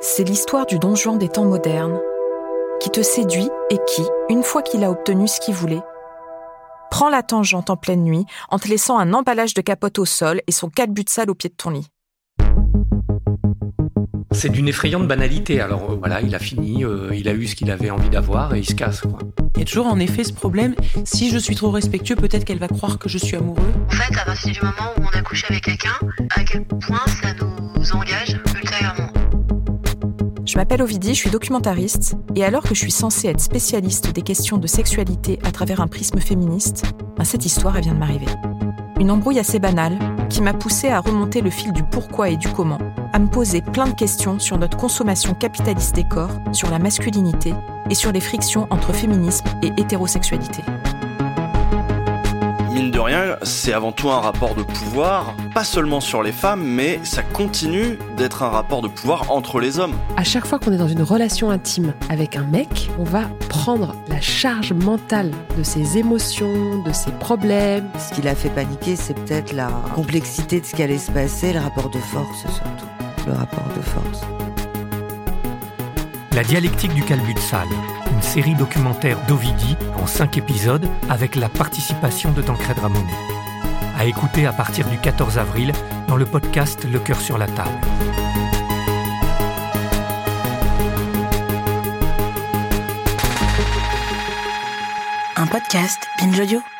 C'est l'histoire du don Juan des temps modernes, qui te séduit et qui, une fois qu'il a obtenu ce qu'il voulait, prend la tangente en pleine nuit en te laissant un emballage de capote au sol et son 4 buts de salle au pied de ton lit. C'est d'une effrayante banalité. Alors euh, voilà, il a fini, euh, il a eu ce qu'il avait envie d'avoir et il se casse. Quoi. Il y a toujours en effet ce problème, si je suis trop respectueux, peut-être qu'elle va croire que je suis amoureux. En fait, à partir du moment où on a couché avec quelqu'un, à quel point ça nous engage? Je m'appelle Ovidie, je suis documentariste, et alors que je suis censée être spécialiste des questions de sexualité à travers un prisme féministe, ben, cette histoire vient de m'arriver. Une embrouille assez banale qui m'a poussée à remonter le fil du pourquoi et du comment, à me poser plein de questions sur notre consommation capitaliste des corps, sur la masculinité et sur les frictions entre féminisme et hétérosexualité. Rien, c'est avant tout un rapport de pouvoir, pas seulement sur les femmes, mais ça continue d'être un rapport de pouvoir entre les hommes. À chaque fois qu'on est dans une relation intime avec un mec, on va prendre la charge mentale de ses émotions, de ses problèmes. Ce qui l'a fait paniquer, c'est peut-être la complexité de ce qui allait se passer, le rapport de force surtout. Le rapport de force. La dialectique du calbut-sale, une série documentaire d'Ovidie en 5 épisodes avec la participation de Tancred Ramonet. À écouter à partir du 14 avril dans le podcast Le cœur sur la table. Un podcast Binge.